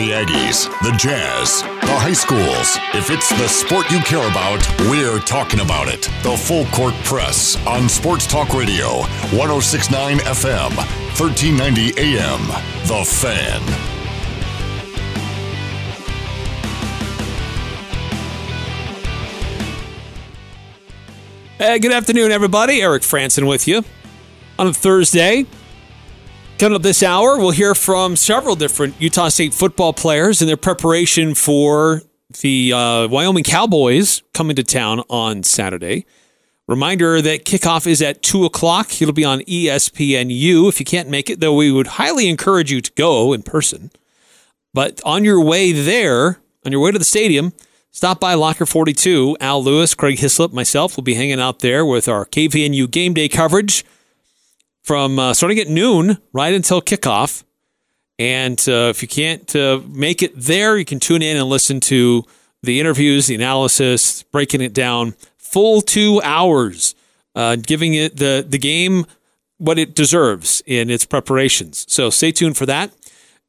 The Aggies, the Jazz, the high schools. If it's the sport you care about, we're talking about it. The Full Court Press on Sports Talk Radio, 1069 FM, 1390 AM. The Fan. Hey, good afternoon, everybody. Eric Frandsen with you on a Thursday. Coming up this hour, we'll hear from several different Utah State football players in their preparation for the uh, Wyoming Cowboys coming to town on Saturday. Reminder that kickoff is at 2 o'clock. It'll be on ESPNU. If you can't make it, though, we would highly encourage you to go in person. But on your way there, on your way to the stadium, stop by Locker 42. Al Lewis, Craig Hislop, myself will be hanging out there with our KVNU game day coverage from uh, starting at noon right until kickoff. And uh, if you can't uh, make it there, you can tune in and listen to the interviews, the analysis, breaking it down. Full two hours, uh, giving it the, the game what it deserves in its preparations. So stay tuned for that.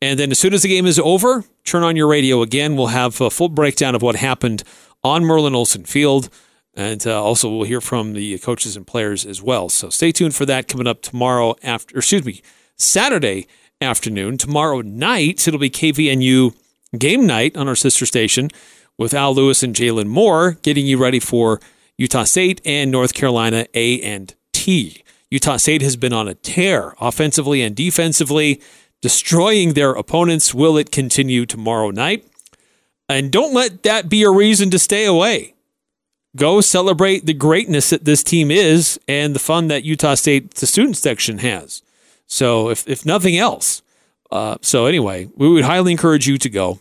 And then as soon as the game is over, turn on your radio again. We'll have a full breakdown of what happened on Merlin Olsen Field. And uh, also, we'll hear from the coaches and players as well. So stay tuned for that coming up tomorrow after, excuse me, Saturday afternoon. Tomorrow night, it'll be KVNU game night on our sister station with Al Lewis and Jalen Moore getting you ready for Utah State and North Carolina A and T. Utah State has been on a tear offensively and defensively, destroying their opponents. Will it continue tomorrow night? And don't let that be a reason to stay away go celebrate the greatness that this team is and the fun that Utah State, the student section, has. So, if, if nothing else. Uh, so, anyway, we would highly encourage you to go.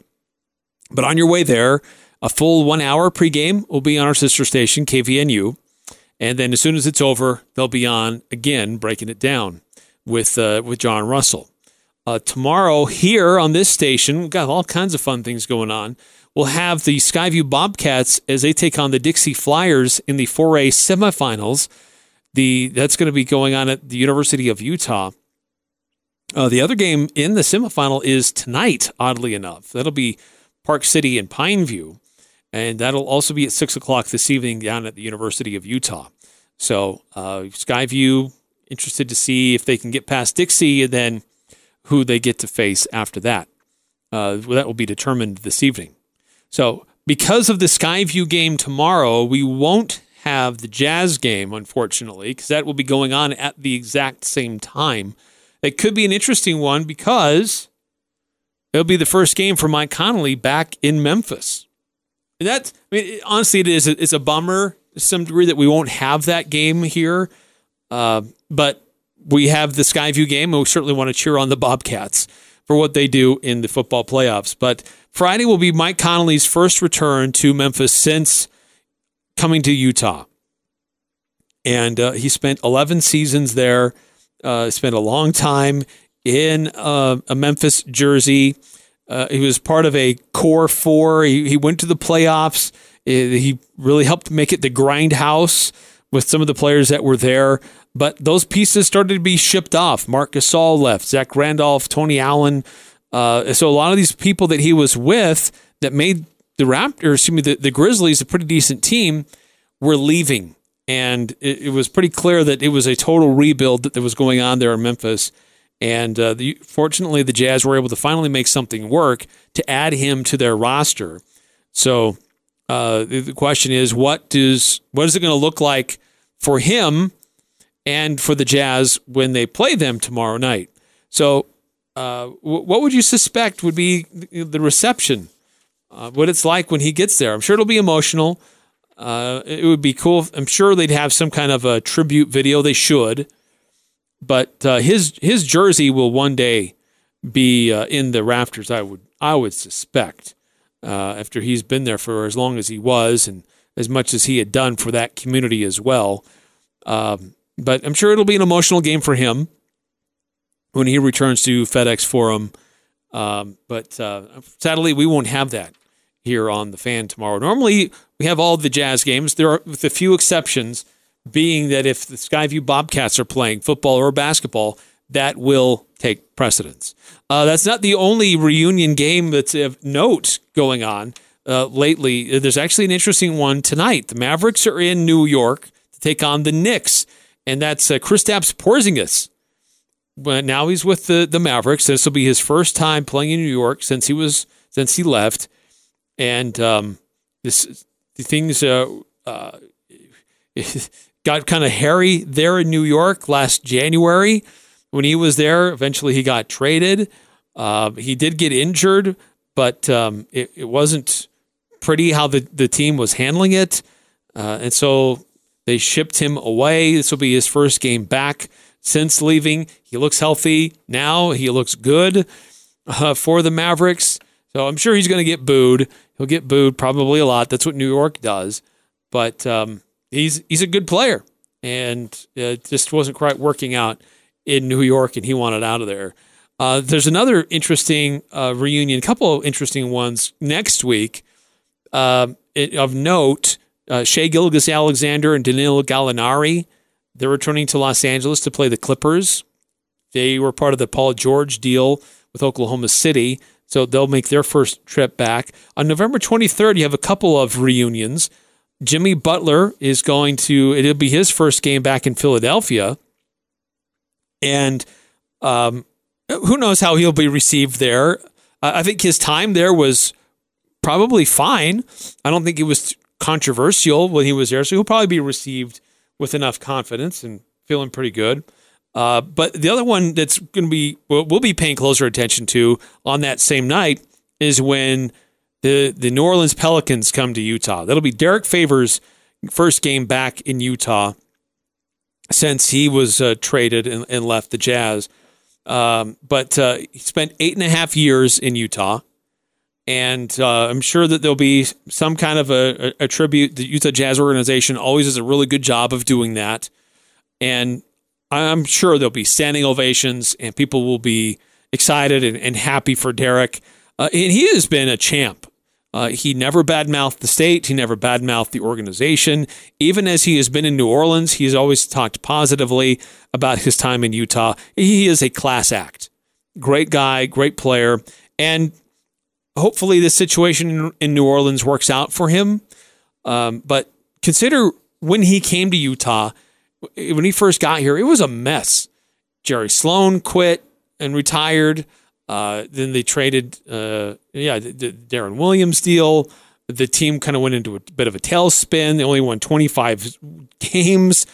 But on your way there, a full one hour pregame will be on our sister station, KVNU. And then as soon as it's over, they'll be on again, breaking it down with, uh, with John Russell. Uh, tomorrow, here on this station, we've got all kinds of fun things going on We'll have the Skyview Bobcats as they take on the Dixie Flyers in the 4A semifinals. The that's going to be going on at the University of Utah. Uh, the other game in the semifinal is tonight. Oddly enough, that'll be Park City and Pineview, and that'll also be at six o'clock this evening down at the University of Utah. So uh, Skyview interested to see if they can get past Dixie, and then who they get to face after that. Uh, that will be determined this evening. So, because of the Skyview game tomorrow, we won't have the Jazz game, unfortunately, because that will be going on at the exact same time. It could be an interesting one because it'll be the first game for Mike Conley back in Memphis. And that's, I mean, honestly, it is a, it's a bummer to some degree that we won't have that game here. Uh, but we have the Skyview game, and we certainly want to cheer on the Bobcats for what they do in the football playoffs. But Friday will be Mike Conley's first return to Memphis since coming to Utah. And uh, he spent 11 seasons there, uh, spent a long time in uh, a Memphis jersey. Uh, he was part of a core four. He, he went to the playoffs. He really helped make it the grindhouse with some of the players that were there. But those pieces started to be shipped off. Marc Gasol left, Zach Randolph, Tony Allen. Uh, so a lot of these people that he was with that made the Raptors, excuse me, the, the Grizzlies a pretty decent team, were leaving. And it, it, was pretty clear that it was a total rebuild that, was going on there in Memphis. And uh, the, fortunately, the Jazz were able to finally make something work to add him to their roster. So uh, the, the question is, what does what is it going to look like for him and for the Jazz when they play them tomorrow night? So uh, what would you suspect would be the reception? Uh, what it's like when he gets there? I'm sure it'll be emotional. Uh, it would be cool. I'm sure they'd have some kind of a tribute video. They should, but uh, his his jersey will one day be uh, in the rafters. I would I would suspect after he's been there for as long as he was and as much as he had done for that community as well. Um, but I'm sure it'll be an emotional game for him when he returns to FedEx Forum. Um, but uh, sadly, we won't have that here on the fan tomorrow. Normally, we have all the Jazz games. There are, with a few exceptions, being that if the Skyview Bobcats are playing football or basketball, that will take precedence. Uh, that's not the only reunion game that's of note going on uh, lately. There's actually an interesting one tonight. The Mavericks are in New York to take on the Knicks, and that's uh, Kristaps Porzingis. But now he's with the the Mavericks. This will be his first time playing in New York since he was since he left, and um, this the things uh, uh, got kind of hairy there in New York last January when he was there. Eventually, he got traded. Uh, he did get injured, but um, it, it, wasn't pretty how the, the team was handling it. Uh, and so they shipped him away. This will be his first game back since leaving. He looks healthy now. He looks good uh, for the Mavericks. So I'm sure he's going to get booed. He'll get booed probably a lot. That's what New York does. But um, he's he's a good player, and it just wasn't quite working out in New York, and he wanted out of there. Uh, there's another interesting uh, reunion, a couple of interesting ones next week. Uh, it, of note, uh, Shai Gilgeous-Alexander and Danilo Gallinari, they're returning to Los Angeles to play the Clippers. They were part of the Paul George deal with Oklahoma City, so they'll make their first trip back. On November 23rd, you have a couple of reunions. Jimmy Butler is going to, it'll be his first game back in Philadelphia. And um, who knows how he'll be received there. I think his time there was probably fine. I don't think it was controversial when he was there. So he'll probably be received with enough confidence and feeling pretty good. Uh, but the other one that's going to be, we'll, we'll be paying closer attention to on that same night is when the the New Orleans Pelicans come to Utah. That'll be Derrick Favors' first game back in Utah since he was uh, traded and, and, left the Jazz. Um, but uh, he spent eight and a half years in Utah, and uh, I'm sure that there'll be some kind of a, a, a, tribute. The Utah Jazz organization always does a really good job of doing that, and I'm sure there'll be standing ovations, and people will be excited and, and happy for Derrick. Uh, and he has been a champ uh, he never badmouthed the state. He never badmouthed the organization. Even as he has been in New Orleans, he's always talked positively about his time in Utah. He is a class act. Great guy, great player. And hopefully, this situation in, New Orleans works out for him. Um, but consider when he came to Utah, when he first got here, it was a mess. Jerry Sloan quit and retired. Uh, then they traded, uh, yeah, the, the Deron Williams deal. The team kind of went into a bit of a tailspin. They only won 25 games.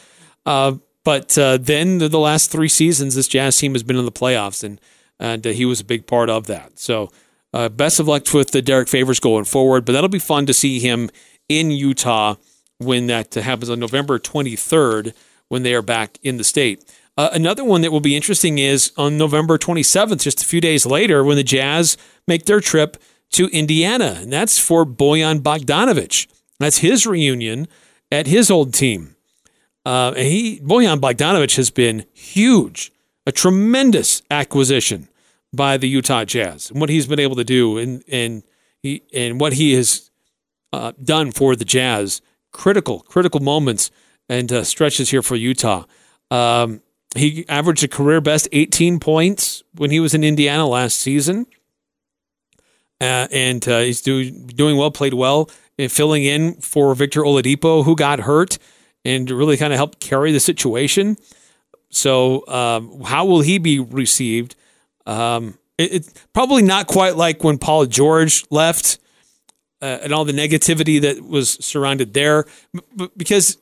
Uh, but uh, then the, the, last three seasons, this Jazz team has been in the playoffs, and and uh, he was a big part of that. So uh, best of luck with the Derrick Favors going forward. But that'll be fun to see him in Utah when that happens on November 23rd when they are back in the state. Uh, another one that will be interesting is on November 27th, just a few days later, when the Jazz make their trip to Indiana. And that's for Bojan Bogdanovic. That's his reunion at his old team. Uh, and he, Bojan Bogdanovic has been huge, a tremendous acquisition by the Utah Jazz and what he's been able to do and, and, he, and what he has uh, done for the Jazz. Critical, critical moments and uh, stretches here for Utah. Um, he averaged a career best 18 points when he was in Indiana last season. Uh, and uh, he's do, doing well, played well, and filling in for Victor Oladipo, who got hurt and really kind of helped carry the situation. So, um, how will he be received? Um, it, it's probably not quite like when Paul George left uh, and all the negativity that was surrounded there, but because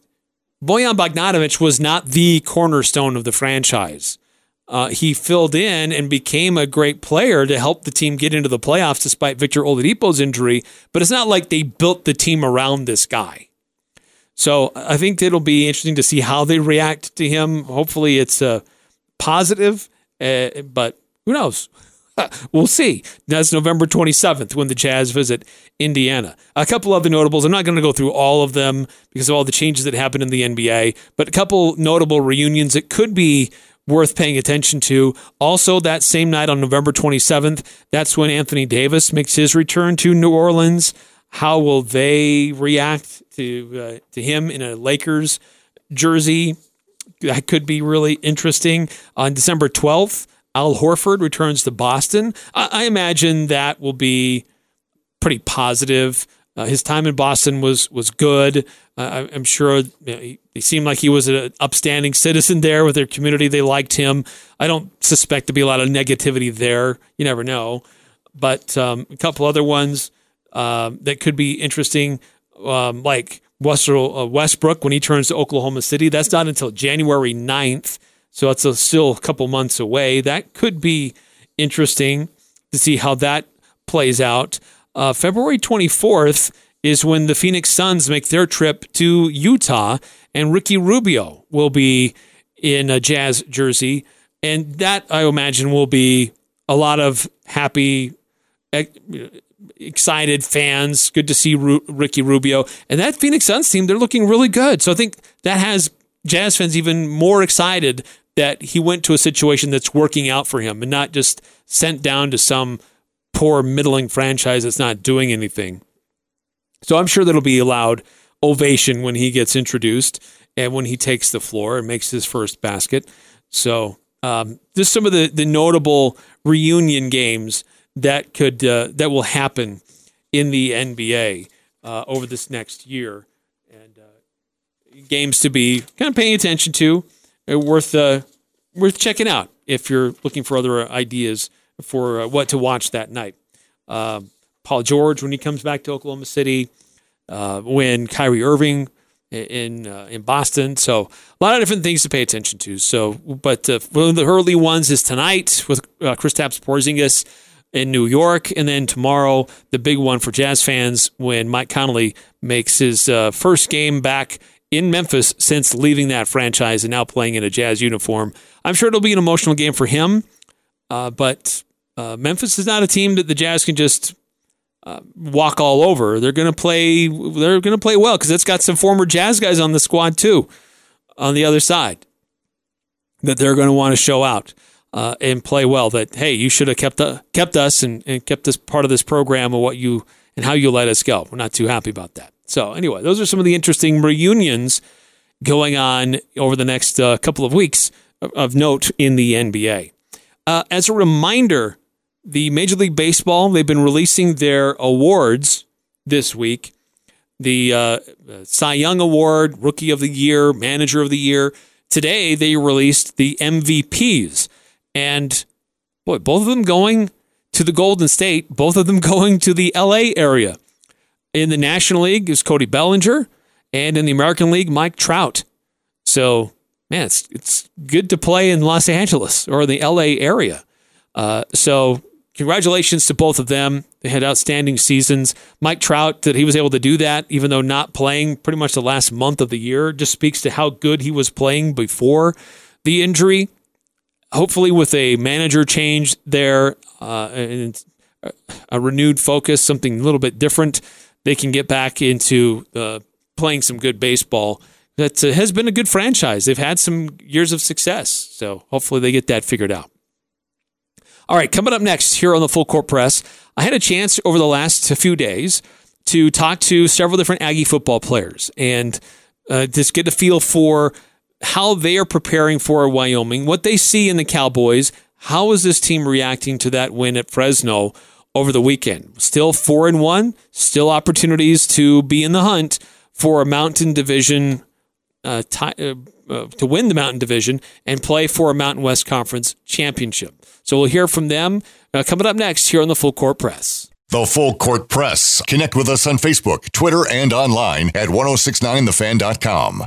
Bojan Bogdanovic was not the cornerstone of the franchise. Uh, he filled in and became a great player to help the team get into the playoffs despite Victor Oladipo's injury. But it's not like they built the team around this guy. So I think it'll be interesting to see how they react to him. Hopefully, it's a uh, positive, uh, but who knows? we'll see. That's November 27th when the Jazz visit Indiana. A couple other notables. I'm not going to go through all of them because of all the changes that happened in the NBA, but a couple notable reunions that could be worth paying attention to. Also, that same night on November 27th, that's when Anthony Davis makes his return to New Orleans. How will they react to uh, to him in a Lakers jersey? that could be really interesting. On December 12th, Al Horford returns to Boston. I, I imagine that will be pretty positive. Uh, his time in Boston was was good. Uh, I'm sure you know, he, he, seemed like he was an upstanding citizen there with their community. They liked him. I don't suspect to be a lot of negativity there. You never know. But um, a couple other ones um, that could be interesting, um, like Russell uh, Westbrook when he turns to Oklahoma City. That's not until January 9th. So that's a, still a couple months away. That could be interesting to see how that plays out. Uh, February 24th is when the Phoenix Suns make their trip to Utah, and Ricky Rubio will be in a Jazz jersey. And that, I imagine, will be a lot of happy, excited fans. Good to see Ru- Ricky Rubio. And that Phoenix Suns team, they're looking really good. So I think that has Jazz fans even more excited that he went to a situation that's working out for him and not just sent down to some poor middling franchise that's not doing anything. So I'm sure that'll be a loud ovation when he gets introduced and when he takes the floor and makes his first basket. So um, just some of the, the notable reunion games that could uh, that will happen in the NBA uh, over this next year, and uh, games to be kind of paying attention to, worth uh, worth checking out if you're looking for other ideas for uh, what to watch that night. Um, Paul George when he comes back to Oklahoma City, uh, when Kyrie Irving in uh, in Boston. So a lot of different things to pay attention to. So, but uh, one of the early ones is tonight with uh, Kristaps Porzingis in New York, and then tomorrow the big one for Jazz fans when Mike Conley makes his uh, first game back in Memphis since leaving that franchise and now playing in a Jazz uniform. I'm sure it'll be an emotional game for him, uh, but uh, Memphis is not a team that the Jazz can just uh, walk all over. They're going to play. They're going to play well because it's got some former Jazz guys on the squad too, on the other side, that they're going to want to show out uh, and play well. That hey, you should have kept uh, kept us and, and kept this part of this program of what you and how you let us go. We're not too happy about that. So anyway, those are some of the interesting reunions going on over the next uh, couple of weeks of, note in the NBA. Uh, as a reminder the Major League Baseball, they've been releasing their awards this week. The uh, Cy Young Award, Rookie of the Year, Manager of the Year. Today, they released the MVPs. And boy, both of them going to the Golden State, both of them going to the LA area. In the National League is Cody Bellinger, and in the American League, Mike Trout. So, man, it's, it's good to play in Los Angeles or the LA area. Uh, so congratulations to both of them. They had outstanding seasons. Mike Trout, that he was able to do that, even though not playing pretty much the last month of the year, just speaks to how good he was playing before the injury. Hopefully, with a manager change there uh, and a renewed focus, something a little bit different, they can get back into uh, playing some good baseball. That uh, has been a good franchise. They've had some years of success. So hopefully, they get that figured out. All right, coming up next here on the Full Court Press, I had a chance over the last few days to talk to several different Aggie football players and uh, just get a feel for how they are preparing for Wyoming, what they see in the Cowboys. How is this team reacting to that win at Fresno over the weekend? Still four and one, still opportunities to be in the hunt for a Mountain Division uh, uh, uh, to win the Mountain Division and play for a Mountain West Conference championship. So we'll hear from them uh, coming up next here on the Full Court Press. The Full Court Press. Connect with us on Facebook, Twitter, and online at 1069thefan.com.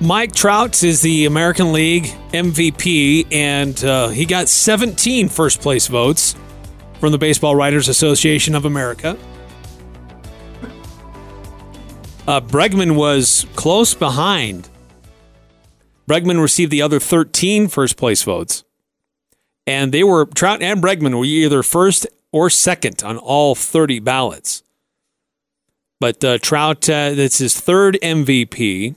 Mike Trout is the American League MVP, and uh, he got 17 first place votes from the Baseball Writers Association of America. Uh, Bregman was close behind. Bregman received the other 13 first place votes. And they were, Trout and Bregman were either first or second on all 30 ballots. But uh, Trout, uh, that's his third MVP.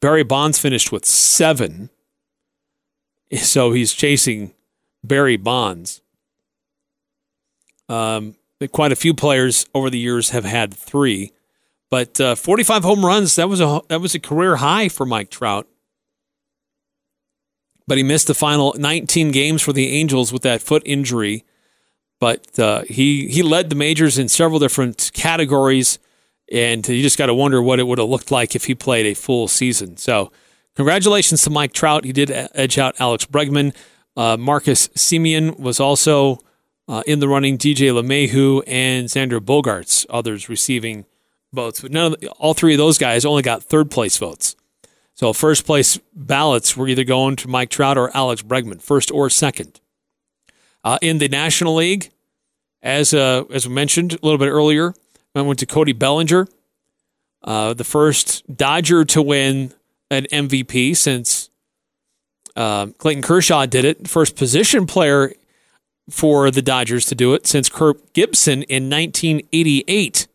Barry Bonds finished with seven. So he's chasing Barry Bonds. Um, quite a few players over the years have had three, but uh, 45 home runs that was a that was a career high for Mike Trout. But he missed the final 19 games for the Angels with that foot injury. But uh, he he led the majors in several different categories, and you just got to wonder what it would have looked like if he played a full season. So, congratulations to Mike Trout. He did edge out Alex Bregman. Uh, Marcus Semien was also uh, in the running. DJ LeMahieu and Xander Bogaerts, others receiving votes, but none of all three of those guys only got third place votes. So first place ballots were either going to Mike Trout or Alex Bregman, first or second. Uh, in the National League, as uh, as we mentioned a little bit earlier, I went to Cody Bellinger, uh, the first Dodger to win an MVP since uh, Clayton Kershaw did it. First position player for the Dodgers to do it since Kirk Gibson in 1988.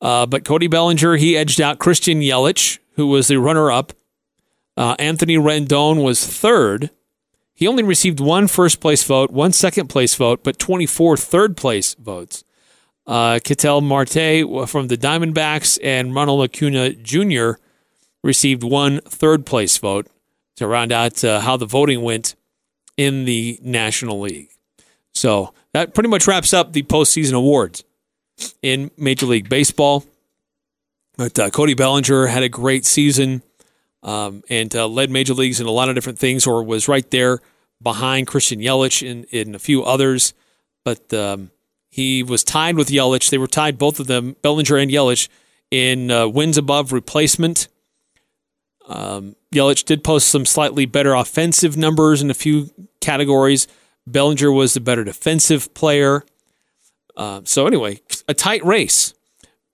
Uh, but Cody Bellinger, he edged out Christian Yelich, who was the runner up. Uh, Anthony Rendon was third. He only received one first place vote, one second place vote, but 24 third place votes. Uh, Ketel Marte from the Diamondbacks and Ronald Acuna Jr. received one third place vote to round out uh, how the voting went in the National League. So that pretty much wraps up the postseason awards in Major League Baseball. But uh, Cody Bellinger had a great season um, and uh, led Major Leagues in a lot of different things, or was right there behind Christian Yelich and, and a few others. But um, he was tied with Yelich. They were tied, both of them, Bellinger and Yelich, in uh, wins above replacement. Um, Yelich did post some slightly better offensive numbers in a few categories. Bellinger was the better defensive player. Uh, so, anyway, a tight race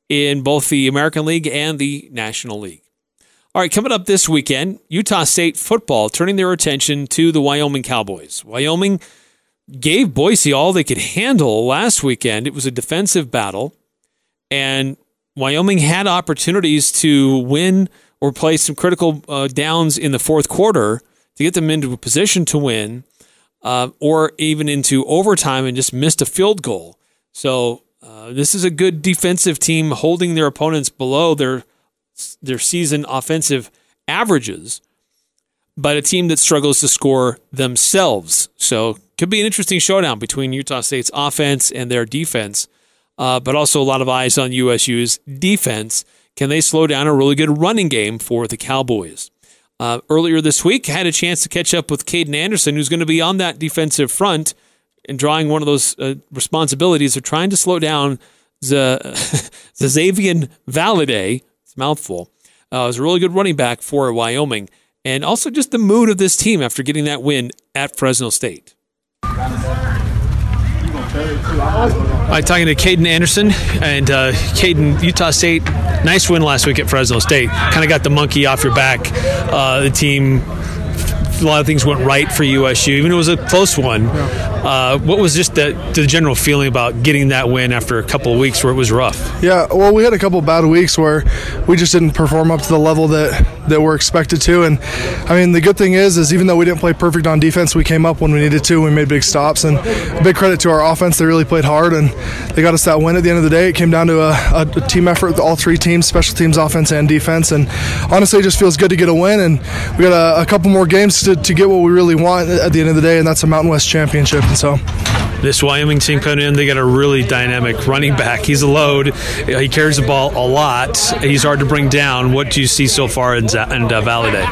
in both the American League and the National League. All right, coming up this weekend, Utah State football turning their attention to the Wyoming Cowboys. Wyoming gave Boise all they could handle last weekend. It was a defensive battle, and Wyoming had opportunities to win or play some critical uh, downs in the fourth quarter to get them into a position to win, uh, or even into overtime and just missed a field goal. So uh, this is a good defensive team holding their opponents below their their season offensive averages, but a team that struggles to score themselves. So could be an interesting showdown between Utah State's offense and their defense, uh, but also a lot of eyes on USU's defense can they slow down a really good running game for the Cowboys? Uh, earlier this week, had a chance to catch up with Caden Anderson, who's going to be on that defensive front and drawing one of those uh, responsibilities of trying to slow down the Xazavier Valladay. Mouthful. Uh, was a really good running back for Wyoming, and also just the mood of this team after getting that win at Fresno State. Right, talking to Caden Anderson and uh, Caden, Utah State, nice win last week at Fresno State. Kind of got the monkey off your back. Uh, the team a lot of things went right for USU, even it was a close one. Uh, what was just the, the general feeling about getting that win after a couple of weeks where it was rough? Yeah, well, we had a couple bad weeks where we just didn't perform up to the level that that we're expected to. And I mean, the good thing is, is even though we didn't play perfect on defense, we came up when we needed to. We made big stops, and big credit to our offense. They really played hard, and they got us that win. At the end of the day, it came down to a, a team effort with all three teams, special teams, offense, and defense. And honestly, it just feels good to get a win. And we got a, a couple more games to, to get what we really want at the end of the day, and that's a Mountain West championship. And so this Wyoming team coming in, they got a really dynamic running back. He's a load. He carries the ball a lot. He's hard to bring down. What do you see so far in, in uh, Valladay?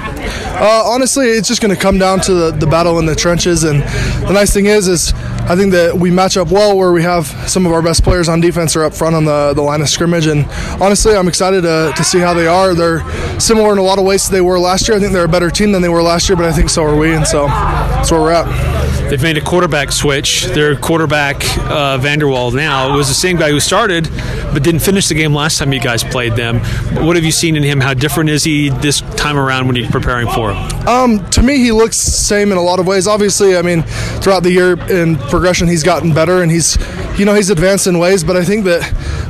Uh, honestly, it's just going to come down to the, the battle in the trenches. And the nice thing is, is I think that we match up well where we have some of our best players on defense are up front on the, the line of scrimmage. And honestly, I'm excited to, to see how they are. They're similar in a lot of ways to they were last year. I think they're a better team than they were last year, but I think so are we. And so that's where we're at. They've made a quarterback switch. Their quarterback, uh, Vander Waal, now it was the same guy who started but didn't finish the game last time you guys played them. What have you seen in him? How different is he this time around when you're preparing for him? Um, to me, he looks same in a lot of ways. Obviously, I mean, throughout the year in progression, he's gotten better and he's, you know, he's advanced in ways. But I think that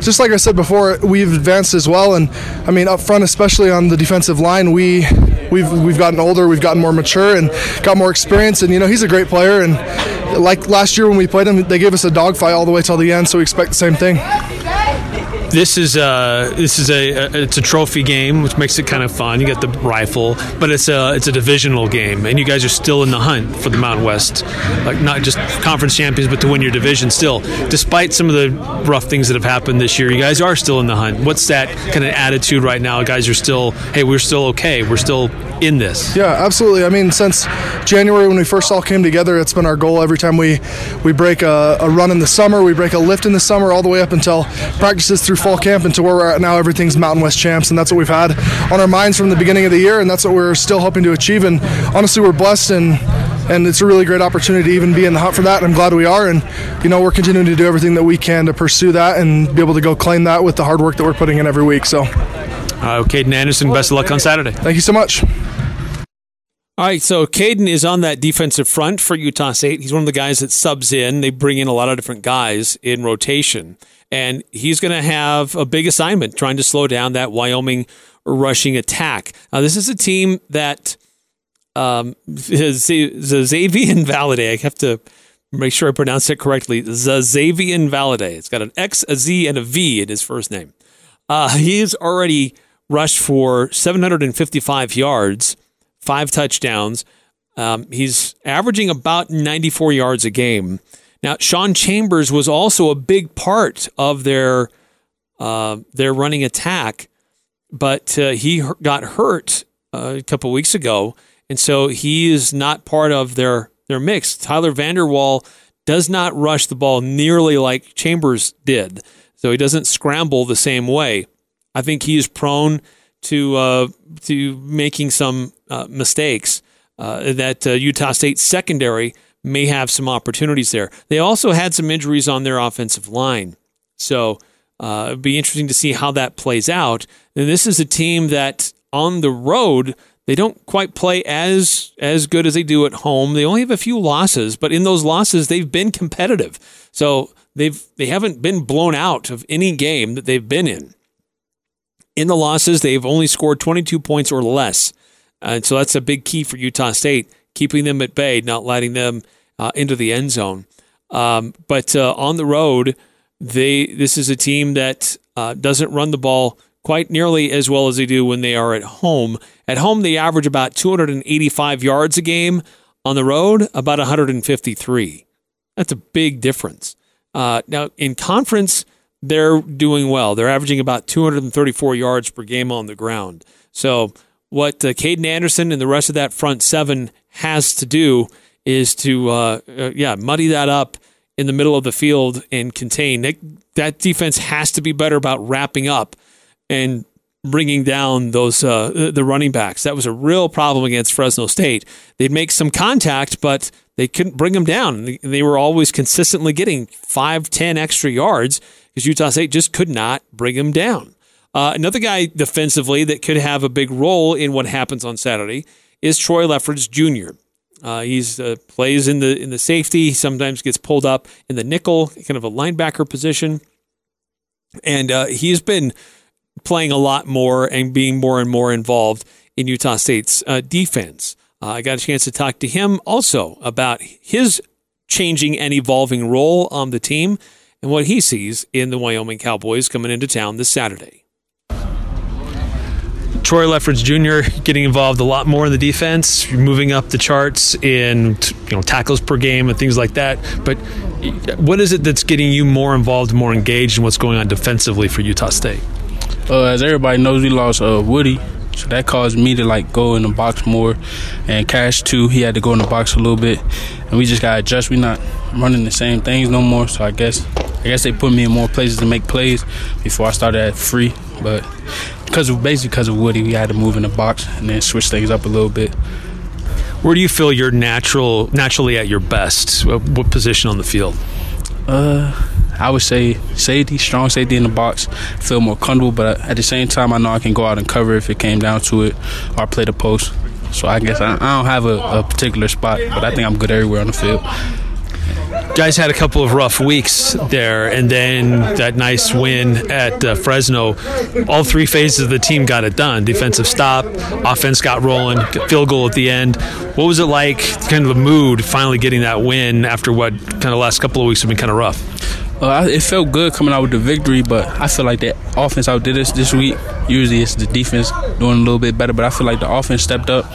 just like I said before, we've advanced as well. And I mean, up front, especially on the defensive line, we we've we've gotten older, we've gotten more mature, and got more experience. And you know, he's a great player. And like last year when we played him, they gave us a dogfight all the way till the end. So we expect the same thing this is a this is a, a, it's a trophy game, which makes it kind of fun. You get the rifle, but it's a it's a divisional game, and you guys are still in the hunt for the Mountain West, like not just conference champions, but to win your division still. Despite some of the rough things that have happened this year, you guys are still in the hunt. What's that kind of attitude right now? Guys are still, hey, we're still okay. We're still in this. Yeah, absolutely. I mean, since January when we first all came together, it's been our goal every time we we break a, a run in the summer, we break a lift in the summer, all the way up until practices through fall camp into where we're at now, everything's Mountain West champs, and that's what we've had on our minds from the beginning of the year, and that's what we're still hoping to achieve. And honestly, we're blessed and and it's a really great opportunity to even be in the hunt for that. And I'm glad we are, and you know we're continuing to do everything that we can to pursue that and be able to go claim that with the hard work that we're putting in every week. So, uh, Caden Anderson, best of luck on Saturday. Thank you so much. All right, so Caden is on that defensive front for Utah State. He's one of the guys that subs in. They bring in a lot of different guys in rotation and he's going to have a big assignment trying to slow down that Wyoming rushing attack. Now, this is a team that um, Xazavier Valladay. I have to make sure I pronounce it correctly. Xazavier Valladay. It's got an X, a Z, and a V in his first name. Uh, he's already rushed for 755 yards, five touchdowns. Um, he's averaging about 94 yards a game. Now, Sean Chambers was also a big part of their uh, their running attack, but uh, he got hurt uh, a couple weeks ago, and so he is not part of their their mix. Tyler Vander Waal does not rush the ball nearly like Chambers did, so he doesn't scramble the same way. I think he is prone to uh, to making some uh, mistakes uh, that Utah State secondary may have some opportunities there. They also had some injuries on their offensive line. So uh, it'd be interesting to see how that plays out. And this is a team that on the road, they don't quite play as as good as they do at home. They only have a few losses, but in those losses, they've been competitive. So they've they haven't been blown out of any game that they've been in. In the losses, they've only scored 22 points or less. And so that's a big key for Utah State keeping them at bay, not letting them uh, into the end zone. Um, but uh, on the road, they this is a team that uh, doesn't run the ball quite nearly as well as they do when they are at home. At home, they average about 285 yards a game. On the road, about 153. That's a big difference. Uh, now, in conference, they're doing well. They're averaging about 234 yards per game on the ground. So what uh, Caden Anderson and the rest of that front seven has to do is to, uh, uh, yeah, muddy that up in the middle of the field and contain. That, that defense has to be better about wrapping up and bringing down those uh, the running backs. That was a real problem against Fresno State. They'd make some contact, but they couldn't bring them down. They were always consistently getting five, ten extra yards because Utah State just could not bring them down. Uh, another guy defensively that could have a big role in what happens on Saturday is Troy Lefeged Jr. Uh, he's uh, plays in the in the safety. Sometimes gets pulled up in the nickel, kind of a linebacker position, and uh, he's been playing a lot more and being more and more involved in Utah State's uh, defense. Uh, I got a chance to talk to him also about his changing and evolving role on the team and what he sees in the Wyoming Cowboys coming into town this Saturday. Troy Lefeged Jr. getting involved a lot more in the defense, moving up the charts in you know tackles per game and things like that. But what is it that's getting you more involved, more engaged in what's going on defensively for Utah State? Uh, as everybody knows, we lost uh, Woody, so that caused me to like go in the box more, and Cash too. He had to go in the box a little bit, and we just got to adjust. We're not running the same things no more. So I guess I guess they put me in more places to make plays before I started at free, but because of basically because of Woody, we had to move in the box and then switch things up a little bit. Where do you feel you're natural, naturally at your best? What position on the field? Uh, I would say safety, strong safety in the box. Feel more comfortable, but at the same time, I know I can go out and cover if it came down to it, or play the post. So I guess I, I don't have a, a particular spot, but I think I'm good everywhere on the field. Guys had a couple of rough weeks there, and then that nice win at uh, Fresno. All three phases of the team got it done: defensive stop, offense got rolling, field goal at the end. What was it like? Kind of the mood finally getting that win after what kind of last couple of weeks have been kind of rough. Uh, it felt good coming out with the victory, but I feel like the offense outdid us this week. Usually it's the defense doing a little bit better, but I feel like the offense stepped up,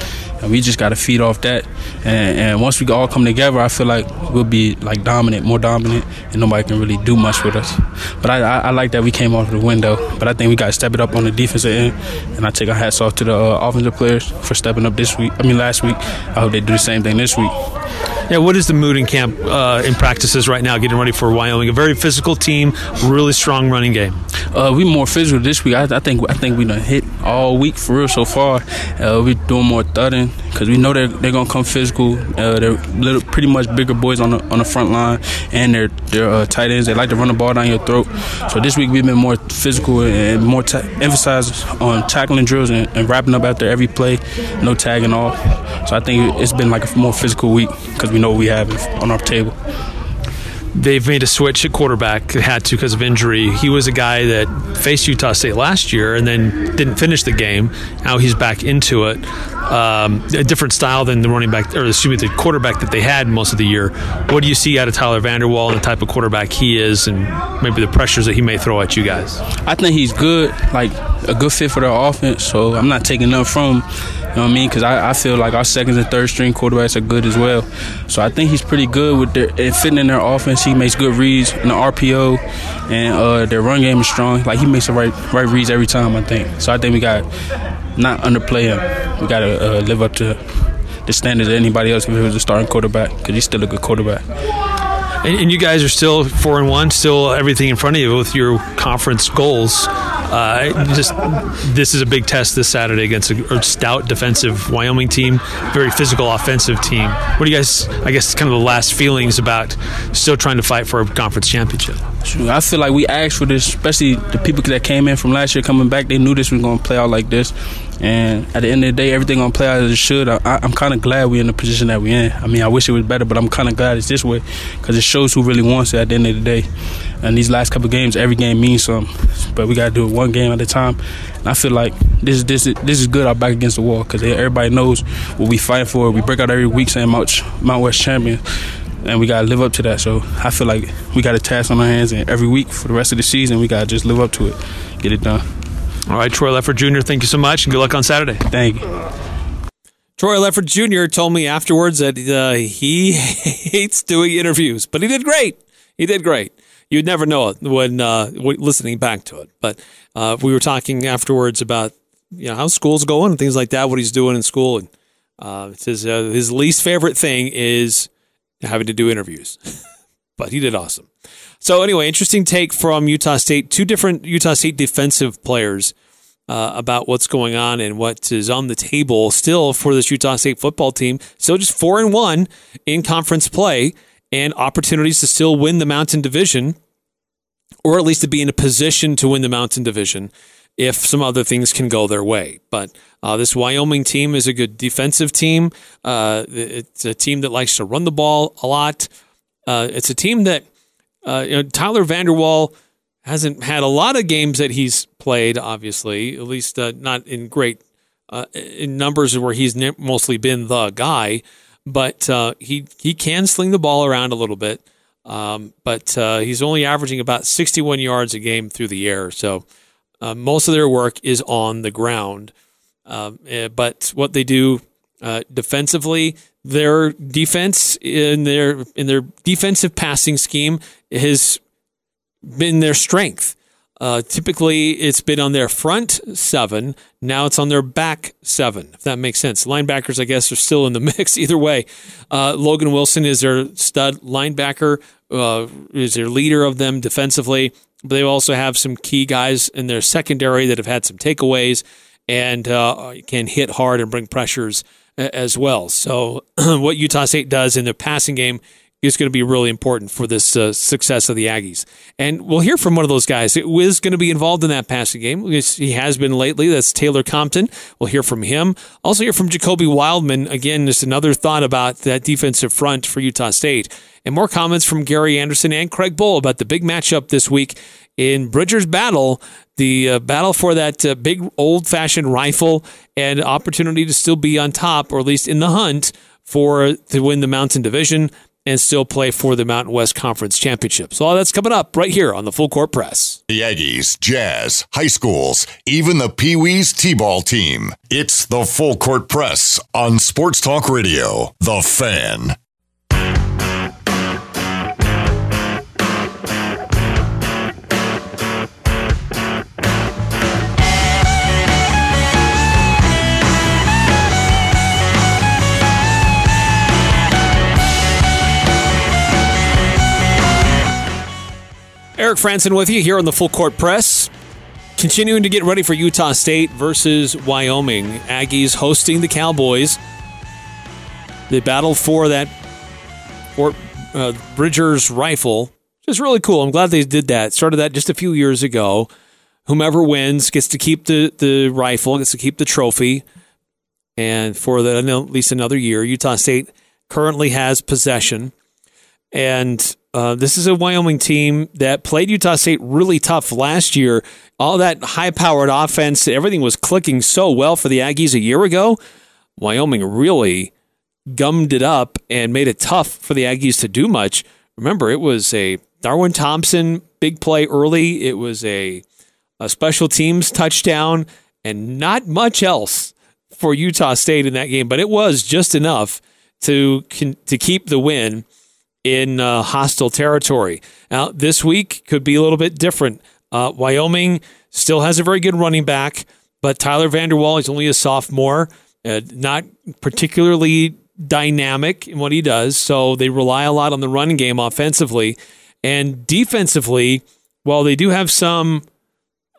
and we just got to feed off that. And, and, once we all come together, I feel like we'll be like dominant, more dominant, and nobody can really do much with us. But I, I, I like that we came off the window, but I think we got to step it up on the defensive end, and I take our hats off to the uh, offensive players for stepping up this week. I mean last week. I hope they do the same thing this week. Yeah, what is the mood in camp uh, in practices right now, getting ready for Wyoming? A very physical team, really strong running game. Uh, we more physical this week. I, I, think I think we done hit all week for real so far. Uh, we doing more thudding because we know they're, they're gonna come physical. Uh, they're little, pretty much bigger boys on the on the front line, and they're they're uh, tight ends. They like to run the ball down your throat. So this week we've been more physical and more ta- emphasized on tackling drills and, and wrapping up after every play, no tagging off. So I think it's been like a more physical week because we know we have on our table. They've made a switch at quarterback, had to because of injury. He was a guy that faced Utah State last year and then didn't finish the game. Now he's back into it. Um, a different style than the running back, or excuse me, the quarterback that they had most of the year. What do you see out of Tyler Vander Waal and the type of quarterback he is, and maybe the pressures that he may throw at you guys? I think he's good, like a good fit for their offense. So I'm not taking enough from him. You know what I mean? Because I, I, feel like our second and third string quarterbacks are good as well. So I think he's pretty good with their and fitting in their offense. He makes good reads in the RPO, and uh, their run game is strong. Like he makes the right right reads every time. I think. So I think we got not underplay him. We got to uh, live up to the standards of anybody else if he was a starting quarterback because he's still a good quarterback. And, and, you guys are still four and one, still everything in front of you with your conference goals. Uh, just this is a big test this Saturday against a, stout defensive Wyoming team, very physical offensive team. What do you guys? I guess kind of the last feelings about still trying to fight for a conference championship. I feel like we asked for this, especially the people that came in from last year coming back. They knew this was going to play out like this. And at the end of the day, everything gonna play out as it should. I, am kind of glad we're in the position that we're in. I mean, I wish it was better, but I'm kind of glad it's this way because it shows who really wants it at the end of the day. And these last couple games, every game means something, but we gotta do it one game at a time. And I feel like this this this is good. Our back against the wall because everybody knows what we fight for. We break out every week saying Mount Mount West champion and we gotta live up to that. So I feel like we got a task on our hands, and every week for the rest of the season, we gotta just live up to it, get it done. All right, Troy Lefeged Jr., thank you so much, and good luck on Saturday. Thank you. Troy Lefeged Jr. told me afterwards that uh, he hates doing interviews, but he did great. He did great. You'd never know it when uh, listening back to it. But uh, we were talking afterwards about you know how school's going and things like that, what he's doing in school, and uh, his uh, his least favorite thing is having to do interviews. but he did awesome. So anyway, interesting take from Utah State. Two different Utah State defensive players uh, about what's going on and what is on the table still for this Utah State football team. Still just four and one in conference play and opportunities to still win the Mountain Division, or at least to be in a position to win the Mountain Division if some other things can go their way. But uh, this Wyoming team is a good defensive team. Uh, it's a team that likes to run the ball a lot. Uh, it's a team that uh, you know, Tyler Vander Waal hasn't had a lot of games that he's played, obviously, at least uh, not in great uh, in numbers where he's mostly been the guy. But uh, he he can sling the ball around a little bit. Um, but uh, he's only averaging about 61 yards a game through the air. So uh, most of their work is on the ground. Um, eh, but what they do defensively, their defense in their in their defensive passing scheme has been their strength. Uh, typically, it's been on their front seven. Now it's on their back seven, if that makes sense. Linebackers, I guess, are still in the mix either way. Uh, Logan Wilson is their stud linebacker, uh, is their leader of them defensively. But they also have some key guys in their secondary that have had some takeaways and uh, can hit hard and bring pressures as well. So, what Utah State does in the passing game is going to be really important for this uh, success of the Aggies. And we'll hear from one of those guys who is going to be involved in that passing game. He has been lately. That's Taylor Compton. We'll hear from him. Also hear from Jacoby Wildman. Again, just another thought about that defensive front for Utah State. And more comments from Gary Anderson and Craig Bohl about the big matchup this week in Bridger's Battle, the uh, battle for that uh, big old fashioned rifle and opportunity to still be on top, or at least in the hunt for to win the Mountain Division and still play for the Mountain West Conference Championship. So all that's coming up right here on the Full Court Press. The Aggies, Jazz, high schools, even the Pee Wees T-ball team. It's the Full Court Press on Sports Talk Radio. The Fan. Eric Frandsen with you here on the Full Court Press. Continuing to get ready for Utah State versus Wyoming. Aggies hosting the Cowboys. They battle for that Fort uh, Bridger's rifle, which is really cool. I'm glad they did that. Started that just a few years ago. Whomever wins gets to keep the, the rifle, gets to keep the trophy. And for the, at least another year, Utah State currently has possession. And uh, this is a Wyoming team that played Utah State really tough last year. All that high powered offense, everything was clicking so well for the Aggies a year ago. Wyoming really gummed it up and made it tough for the Aggies to do much. Remember, it was a Darwin Thompson big play early, it was a, a special teams touchdown, and not much else for Utah State in that game, but it was just enough to to keep the win in uh, hostile territory. Now, this week could be a little bit different. Uh, Wyoming still has a very good running back, but Tyler Vander Waal is only a sophomore, uh, not particularly dynamic in what he does. So they rely a lot on the running game offensively. And defensively, while they do have some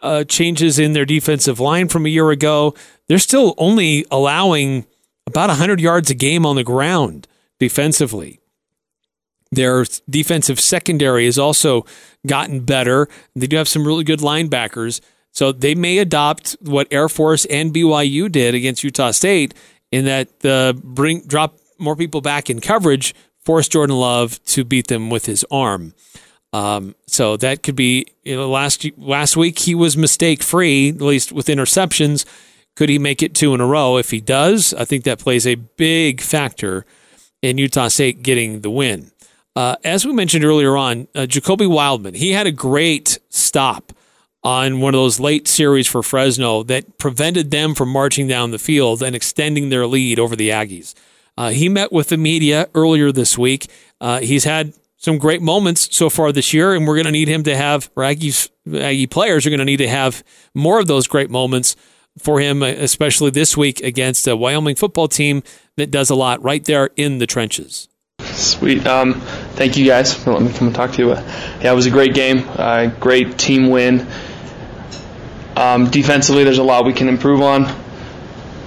uh, changes in their defensive line from a year ago, they're still only allowing about 100 yards a game on the ground defensively. Their defensive secondary has also gotten better. They do have some really good linebackers. So they may adopt what Air Force and BYU did against Utah State in that the bring drop more people back in coverage, force Jordan Love to beat them with his arm. Um, so that could be you know, last last week he was mistake free, at least with interceptions. Could he make it two in a row? If he does, I think that plays a big factor in Utah State getting the win. Uh, as we mentioned earlier on, uh, Jacoby Wildman, he had a great stop on one of those late series for Fresno that prevented them from marching down the field and extending their lead over the Aggies. Uh, he met with the media earlier this week. Uh, he's had some great moments so far this year, and we're going to need him to have, or Aggies, Aggie players are going to need to have more of those great moments for him, especially this week against a Wyoming football team that does a lot right there in the trenches. Sweet. Um, thank you guys for letting me come and talk to you. Yeah, it was a great game, uh, great team win. Um, defensively, there's a lot we can improve on.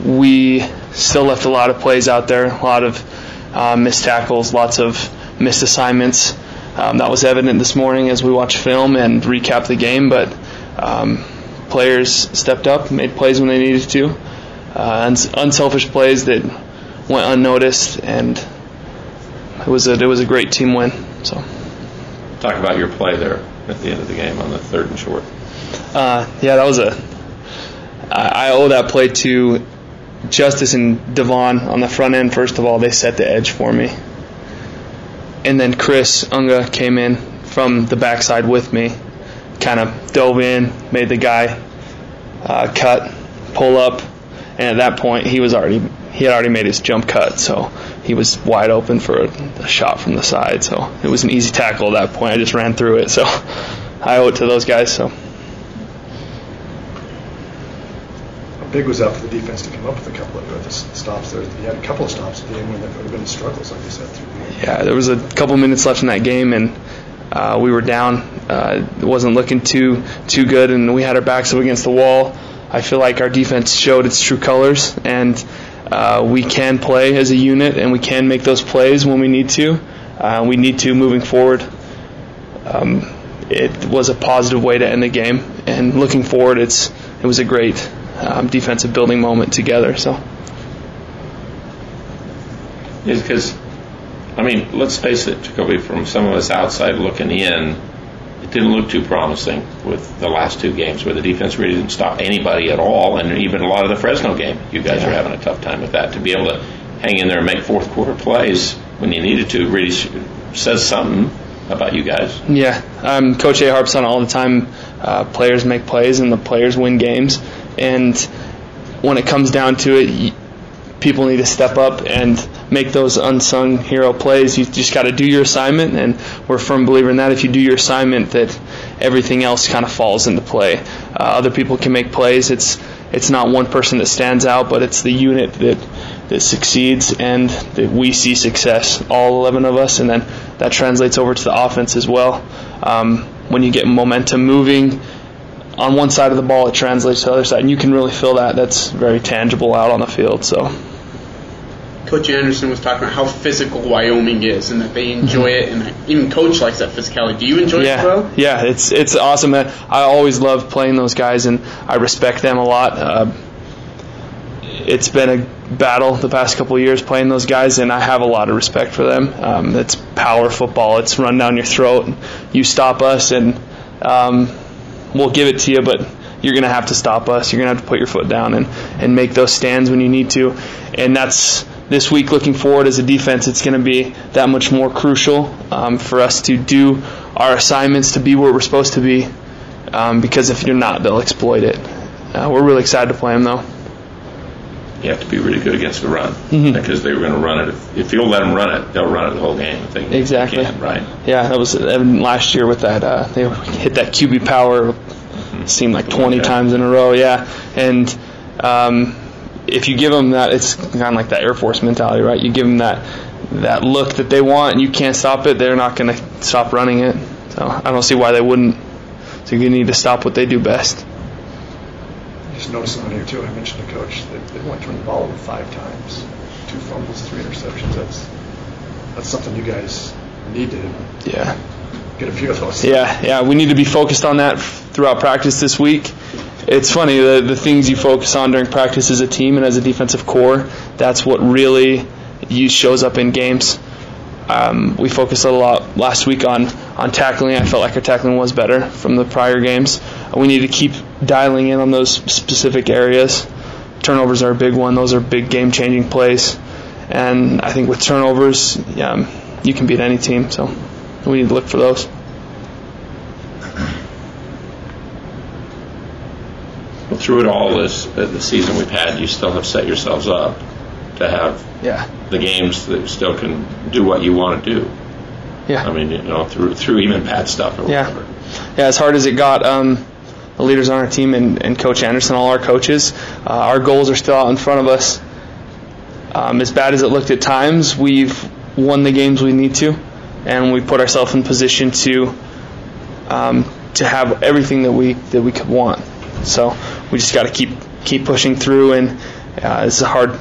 We still left a lot of plays out there, a lot of uh, missed tackles, lots of missed assignments. Um, that was evident this morning as we watched film and recap the game, but um, players stepped up, made plays when they needed to, uh, unselfish plays that went unnoticed, and it was a it was a great team win. So, talk about your play there at the end of the game on the third and short. Uh, yeah, that was a. I, I owe that play to Justice and Devon on the front end. First of all, they set the edge for me, and then Chris Unga came in from the backside with me, kind of dove in, made the guy uh, cut, pull up, and at that point he was already he had already made his jump cut, so he was wide open for a, a, shot from the side. So it was an easy tackle at that point. I just ran through it. So I owe it to those guys. So. How big was that for the defense to come up with a couple of stops there? You had a couple of stops at the end when there would have been struggles, like you said. Yeah, there was a couple minutes left in that game, and uh, we were down. Uh, it wasn't looking too too good, and we had our backs up against the wall. I feel like our defense showed its true colors, and uh, we can play as a unit and we can make those plays when we need to. uh, we need to moving forward. Um, it was a positive way to end the game, and looking forward, it's it was a great um, defensive building moment together. So. Is because, I mean, let's face it, Jacoby, from some of us outside looking in, didn't look too promising with the last two games where the defense really didn't stop anybody at all, and even a lot of the Fresno game, you guys yeah. are having a tough time with that. To be able to hang in there and make fourth quarter plays when you needed to really says something about you guys. Yeah, um, Coach A harps on all the time. Uh, players make plays, and the players win games. And when it comes down to it, people need to step up and make those unsung hero plays. You just got to do your assignment, and we're a firm believer in that. If you do your assignment, that everything else kind of falls into play. Uh, other people can make plays. It's it's not one person that stands out, but it's the unit that that succeeds and that we see success, all 11 of us, and then that translates over to the offense as well. Um, when you get momentum moving on one side of the ball, it translates to the other side, and you can really feel that. That's very tangible out on the field. So. Coach Andersen was talking about how physical Wyoming is and that they enjoy it, and even Coach likes that physicality. Do you enjoy yeah. it as well? Yeah, it's it's awesome. I always love playing those guys, and I respect them a lot. Uh, it's been a battle the past couple years playing those guys, and I have a lot of respect for them. Um, it's power football. It's run down your throat. You stop us, and um, we'll give it to you, but you're going to have to stop us. You're going to have to put your foot down and, and make those stands when you need to. And that's this week looking forward as a defense, it's going to be that much more crucial um, for us to do our assignments to be where we're supposed to be. Um, because if you're not, they'll exploit it. Uh, we're really excited to play them, though. You have to be really good against the run mm-hmm. because they were going to run it. If, if, you'll let them run it, they'll run it the whole game. If they exactly. Can, right. Yeah, that was last year with that. Uh, they hit that QB power. Mm-hmm. Seemed like 20 times in a row. Yeah, and um, if you give them that, it's kind of like that Air Force mentality, right? You give them that that look that they want, and you can't stop it. They're not going to stop running it. So I don't see why they wouldn't. So you need to stop what they do best. I just noticed something here too. I mentioned to coach that they went turn the ball five times, two fumbles, three interceptions. That's that's something you guys need to yeah get a few of those. Yeah, yeah. We need to be focused on that throughout practice this week it's funny the the things you focus on during practice as a team and as a defensive corps. That's what really you shows up in games. Um, we focused a lot last week on on tackling. I felt like our tackling was better from the prior games. We need to keep dialing in on those specific areas. Turnovers are a big one. Those are big game changing plays, and I think with turnovers, you can beat any team. So we need to look for those. Through it all, this uh, the season we've had, you still have set yourselves up to have yeah. the games that still can do what you want to do. Yeah. I mean, you know, through through even bad stuff or yeah. whatever. Yeah, as hard as it got, um, the leaders on our team and, and Coach Andersen, all our coaches, uh, our goals are still out in front of us. Um, as bad as it looked at times, we've won the games we need to, and we put ourselves in position to um, to have everything that we that we could want. So we just got to keep keep pushing through, and uh, it's a hard,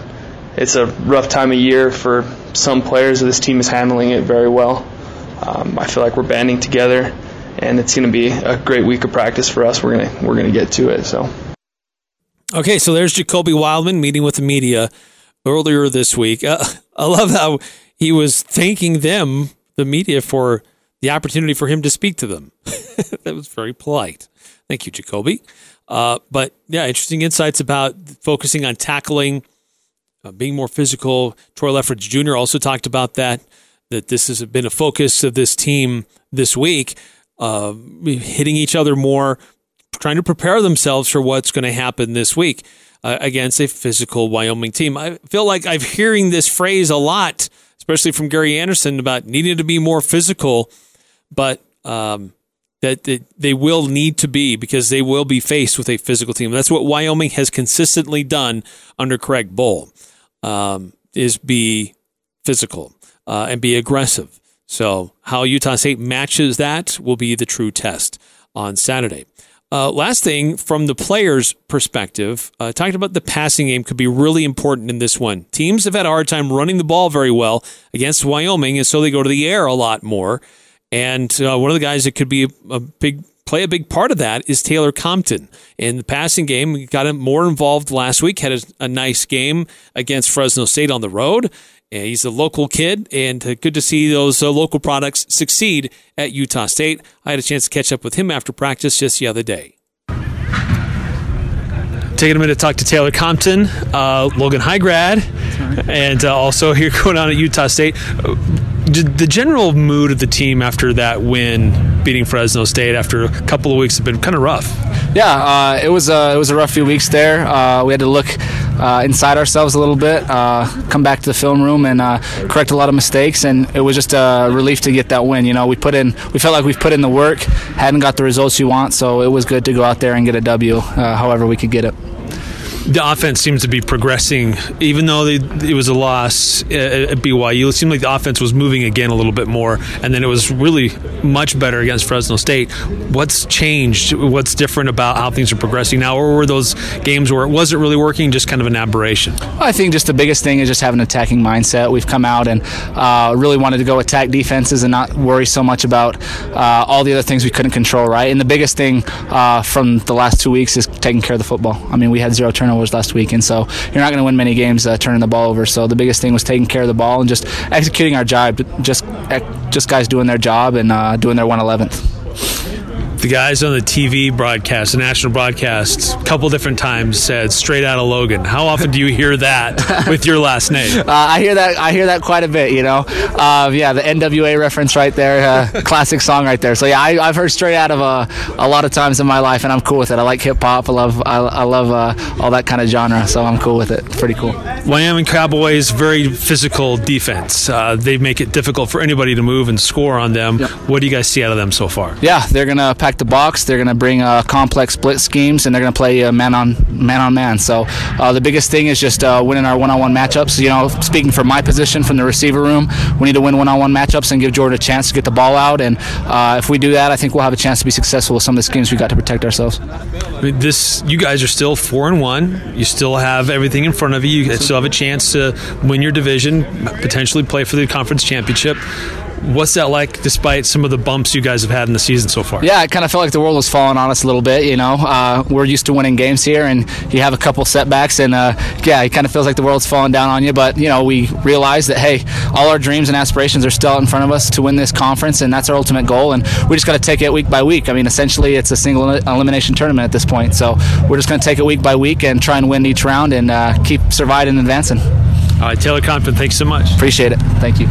it's a rough time of year for some players. This team is handling it very well. Um, I feel like we're banding together, and it's going to be a great week of practice for us. We're gonna we're gonna get to it. So. Okay, so there's Jacoby Wildman meeting with the media earlier this week. Uh, I love how he was thanking them, the media, for the opportunity for him to speak to them. that was very polite. Thank you, Jacoby. Uh, but yeah, interesting insights about focusing on tackling, uh, being more physical. Troy Lefeged Jr. also talked about that, that this has been a focus of this team this week, uh, hitting each other more, trying to prepare themselves for what's going to happen this week uh, against a physical Wyoming team. I feel like I'm hearing this phrase a lot, especially from Gary Andersen about needing to be more physical, but um, that they will need to be because they will be faced with a physical team. That's what Wyoming has consistently done under Craig Bohl, um, is be physical uh, and be aggressive. So how Utah State matches that will be the true test on Saturday. Uh, last thing from the players' perspective, uh, talking about the passing game could be really important in this one. Teams have had a hard time running the ball very well against Wyoming, and so they go to the air a lot more. And uh, one of the guys that could be a, big play a big part of that is Taylor Compton in the passing game. We got him more involved last week. Had a, a nice game against Fresno State on the road. And he's a local kid, and uh, good to see those uh, local products succeed at Utah State. I had a chance to catch up with him after practice just the other day. Taking a minute to talk to Taylor Compton, uh, Logan High grad, and uh, also here going on at Utah State. Uh, The general mood of the team after that win, beating Fresno State after a couple of weeks, have been kind of rough. Yeah, uh, it was a, it was a rough few weeks there. Uh, we had to look uh, inside ourselves a little bit, uh, come back to the film room and uh, correct a lot of mistakes, and it was just a relief to get that win. You know, we put in, we felt like we've put in the work, hadn't got the results you want, so it was good to go out there and get a W, uh, however we could get it the offense seems to be progressing, even though they, it was a loss at BYU. It seemed like the offense was moving again a little bit more, and then it was really much better against Fresno State. What's changed? What's different about how things are progressing now, or were those games where it wasn't really working, just kind of an aberration? I think just the biggest thing is just having an attacking mindset. We've come out and uh, really wanted to go attack defenses and not worry so much about uh, all the other things we couldn't control, right? And the biggest thing uh, from the last two weeks is taking care of the football. I mean, we had zero turnovers turnovers last week, and so you're not going to win many games uh, turning the ball over. So the biggest thing was taking care of the ball and just executing our job, just just guys doing their job and uh, doing their 111th the guys on the TV broadcast, the national broadcast, a couple different times said "straight out of Logan." How often do you hear that with your last name? Uh, I hear that. I hear that quite a bit. You know, uh, yeah, the NWA reference right there, uh, classic song right there. So yeah, I, have heard "straight out of" a lot of times in my life, and I'm cool with it. I like hip hop. I love I, I love uh, all that kind of genre, so I'm cool with it. Pretty cool. Wyoming Cowboys very physical defense. Uh, they make it difficult for anybody to move and score on them. Yep. What do you guys see out of them so far? Yeah, they're gonna pack the box. They're going to bring uh, complex split schemes, and they're going to play uh, man on man on man. So uh, the biggest thing is just uh, winning our one-on-one matchups. You know, speaking from my position from the receiver room, we need to win one-on-one matchups and give Jordan a chance to get the ball out. And uh, if we do that, I think we'll have a chance to be successful with some of the schemes we got to protect ourselves. I mean, this you guys are still four and one. You still have everything in front of you. You still have a chance to win your division, potentially play for the conference championship. What's that like, despite some of the bumps you guys have had in the season so far? Yeah, it kind of felt like the world was falling on us a little bit. You know, uh, we're used to winning games here, and you have a couple setbacks, and uh, yeah, it kind of feels like the world's falling down on you. But you know, we realize that hey, all our dreams and aspirations are still out in front of us to win this conference, and that's our ultimate goal. And we just got to take it week by week. I mean, essentially, it's a single elimination tournament at this point, so we're just going to take it week by week and try and win each round and uh, keep surviving and advancing. All right, Taylor Compton, thanks so much. Appreciate it. Thank you.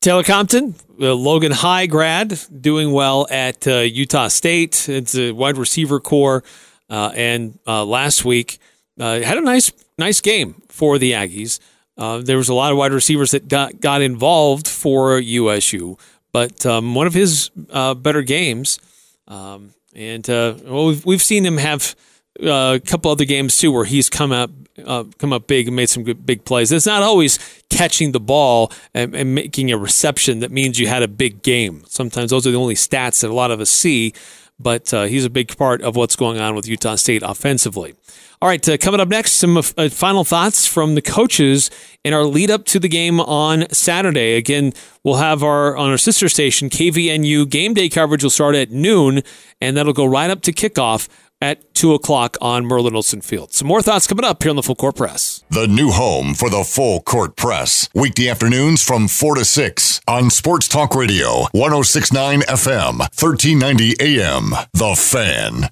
Taylor Compton, Logan High grad, doing well at uh, Utah State. It's a wide receiver corps, uh, and uh, last week uh, had a nice nice game for the Aggies. Uh, there was a lot of wide receivers that got, got involved for USU, but um, one of his uh, better games, um, and well, we've, we've seen him have a couple other games too where he's come up uh, come up big and made some good big plays. It's not always catching the ball and, and, making a reception that means you had a big game. Sometimes those are the only stats that a lot of us see, but uh, he's a big part of what's going on with Utah State offensively. All right, uh, coming up next, some uh, final thoughts from the coaches in our lead up to the game on Saturday. Again, we'll have our on our sister station KVNU game day coverage will start at noon, and that'll go right up to kickoff at 2 o'clock on Merlin Olsen Field. Some more thoughts coming up here on the Full Court Press. The new home for the Full Court Press. Weekday afternoons from 4 to 6 on Sports Talk Radio, 1069 FM, 1390 AM. The Fan.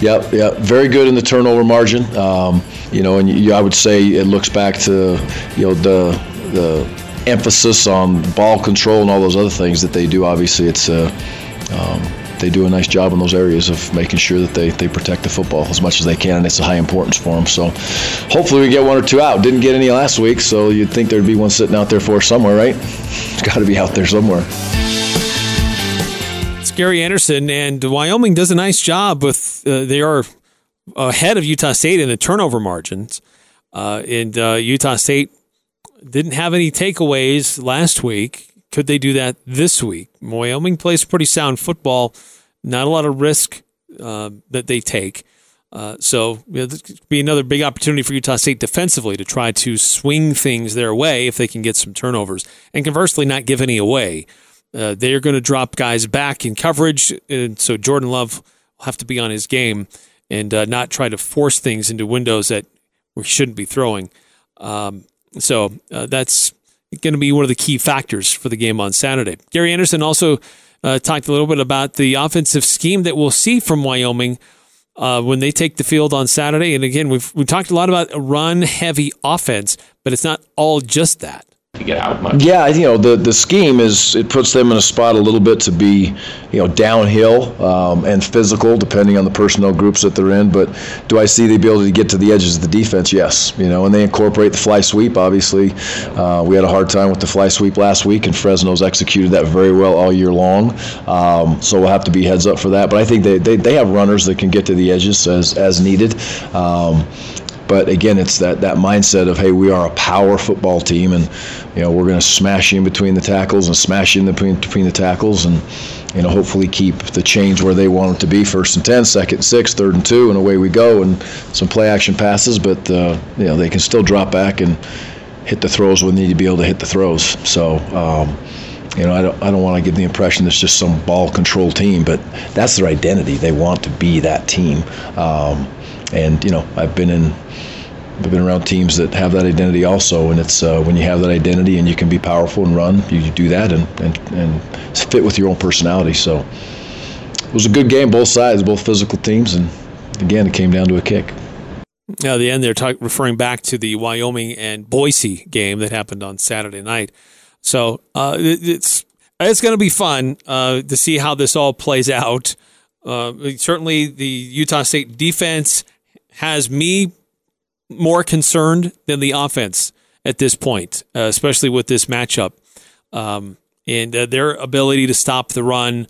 Yep, yep. Very good in the turnover margin. Um, you know, and you, I would say it looks back to, you know, the the emphasis on ball control and all those other things that they do. Obviously, it's a uh, um, they do a nice job in those areas of making sure that they, they protect the football as much as they can, and it's a high importance for them. So hopefully we get one or two out. Didn't get any last week, so you'd think there'd be one sitting out there for us somewhere, right? It's got to be out there somewhere. It's Gary Andersen, and Wyoming does a nice job with, uh, they are ahead of Utah State in the turnover margins. Uh, and uh, Utah State didn't have any takeaways last week could they do that this week? Wyoming plays pretty sound football, not a lot of risk uh, that they take. Uh, so you know, this could be another big opportunity for Utah State defensively to try to swing things their way if they can get some turnovers, and conversely, not give any away. Uh, they are going to drop guys back in coverage, and so Jordan Love will have to be on his game and uh, not try to force things into windows that we shouldn't be throwing. Um, so uh, that's going to be one of the key factors for the game on Saturday. Gary Andersen also uh, talked a little bit about the offensive scheme that we'll see from Wyoming uh, when they take the field on Saturday. And again, we've we talked a lot about a run heavy offense, but it's not all just that to get out much. Yeah, you know the the scheme is it puts them in a spot a little bit to be, you know, downhill um, and physical depending on the personnel groups that they're in. But do I see the ability to get to the edges of the defense? Yes, you know, and they incorporate the fly sweep. Obviously, uh, we had a hard time with the fly sweep last week, and Fresno's executed that very well all year long. Um, so we'll have to be heads up for that. But I think they, they, they have runners that can get to the edges as as needed. Um, but again, it's that, that mindset of, hey, we are a power football team, and you know we're going to smash in between the tackles and smash in between between the tackles, and you know hopefully keep the change where they want it to be, first and ten, second and six, third and two, and away we go, and some play action passes, but uh, you know they can still drop back and hit the throws when they need to be able to hit the throws. So. Um, you know, I don't, I don't want to give the impression it's just some ball control team, but that's their identity. They want to be that team. Um, and you know, I've been in I've been around teams that have that identity also, and it's uh, when you have that identity and you can be powerful and run, you, do that and, and, and fit with your own personality. So it was a good game, both sides, both physical teams, and again, it came down to a kick. Now, the end, they're talk, referring back to the Wyoming and Boise game that happened on Saturday night. So uh, it, it's it's going to be fun uh, to see how this all plays out. Uh, certainly, the Utah State defense has me more concerned than the offense at this point, uh, especially with this matchup. Um, and uh, their ability to stop the run,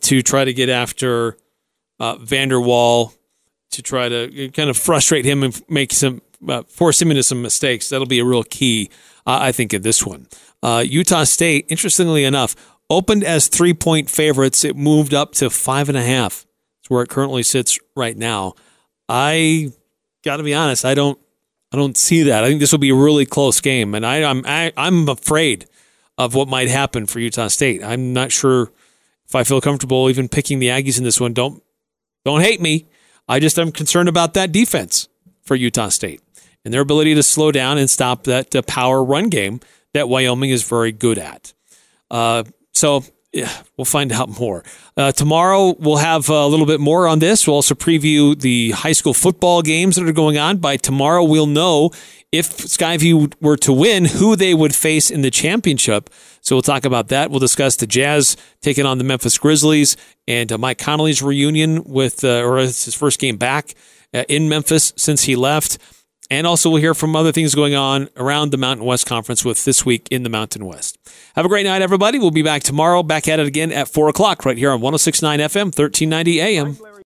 to try to get after uh, Vander Waal, to try to kind of frustrate him and make some, uh, force him into some mistakes. That'll be a real key, uh, I think, in this one. Uh, Utah State, interestingly enough, opened as three point favorites. It moved up to five and a half. It's where it currently sits right now. I got to be honest, I don't I don't see that. I think this will be a really close game, and I, I'm I, am i am afraid of what might happen for Utah State. I'm not sure if I feel comfortable even picking the Aggies in this one. Don't don't hate me. I just am concerned about that defense for Utah State and their ability to slow down and stop that uh, power run game that Wyoming is very good at. Uh, so yeah, we'll find out more. Uh, tomorrow, we'll have a little bit more on this. We'll also preview the high school football games that are going on. By tomorrow, we'll know if Skyview were to win, who they would face in the championship. So we'll talk about that. We'll discuss the Jazz taking on the Memphis Grizzlies and uh, Mike Conley's reunion with, uh, or his first game back uh, in Memphis since he left. And also, we'll hear from other things going on around the Mountain West Conference with This Week in the Mountain West. Have a great night, everybody. We'll be back tomorrow, back at it again at 4 o'clock, right here on 1069 FM, 1390 AM.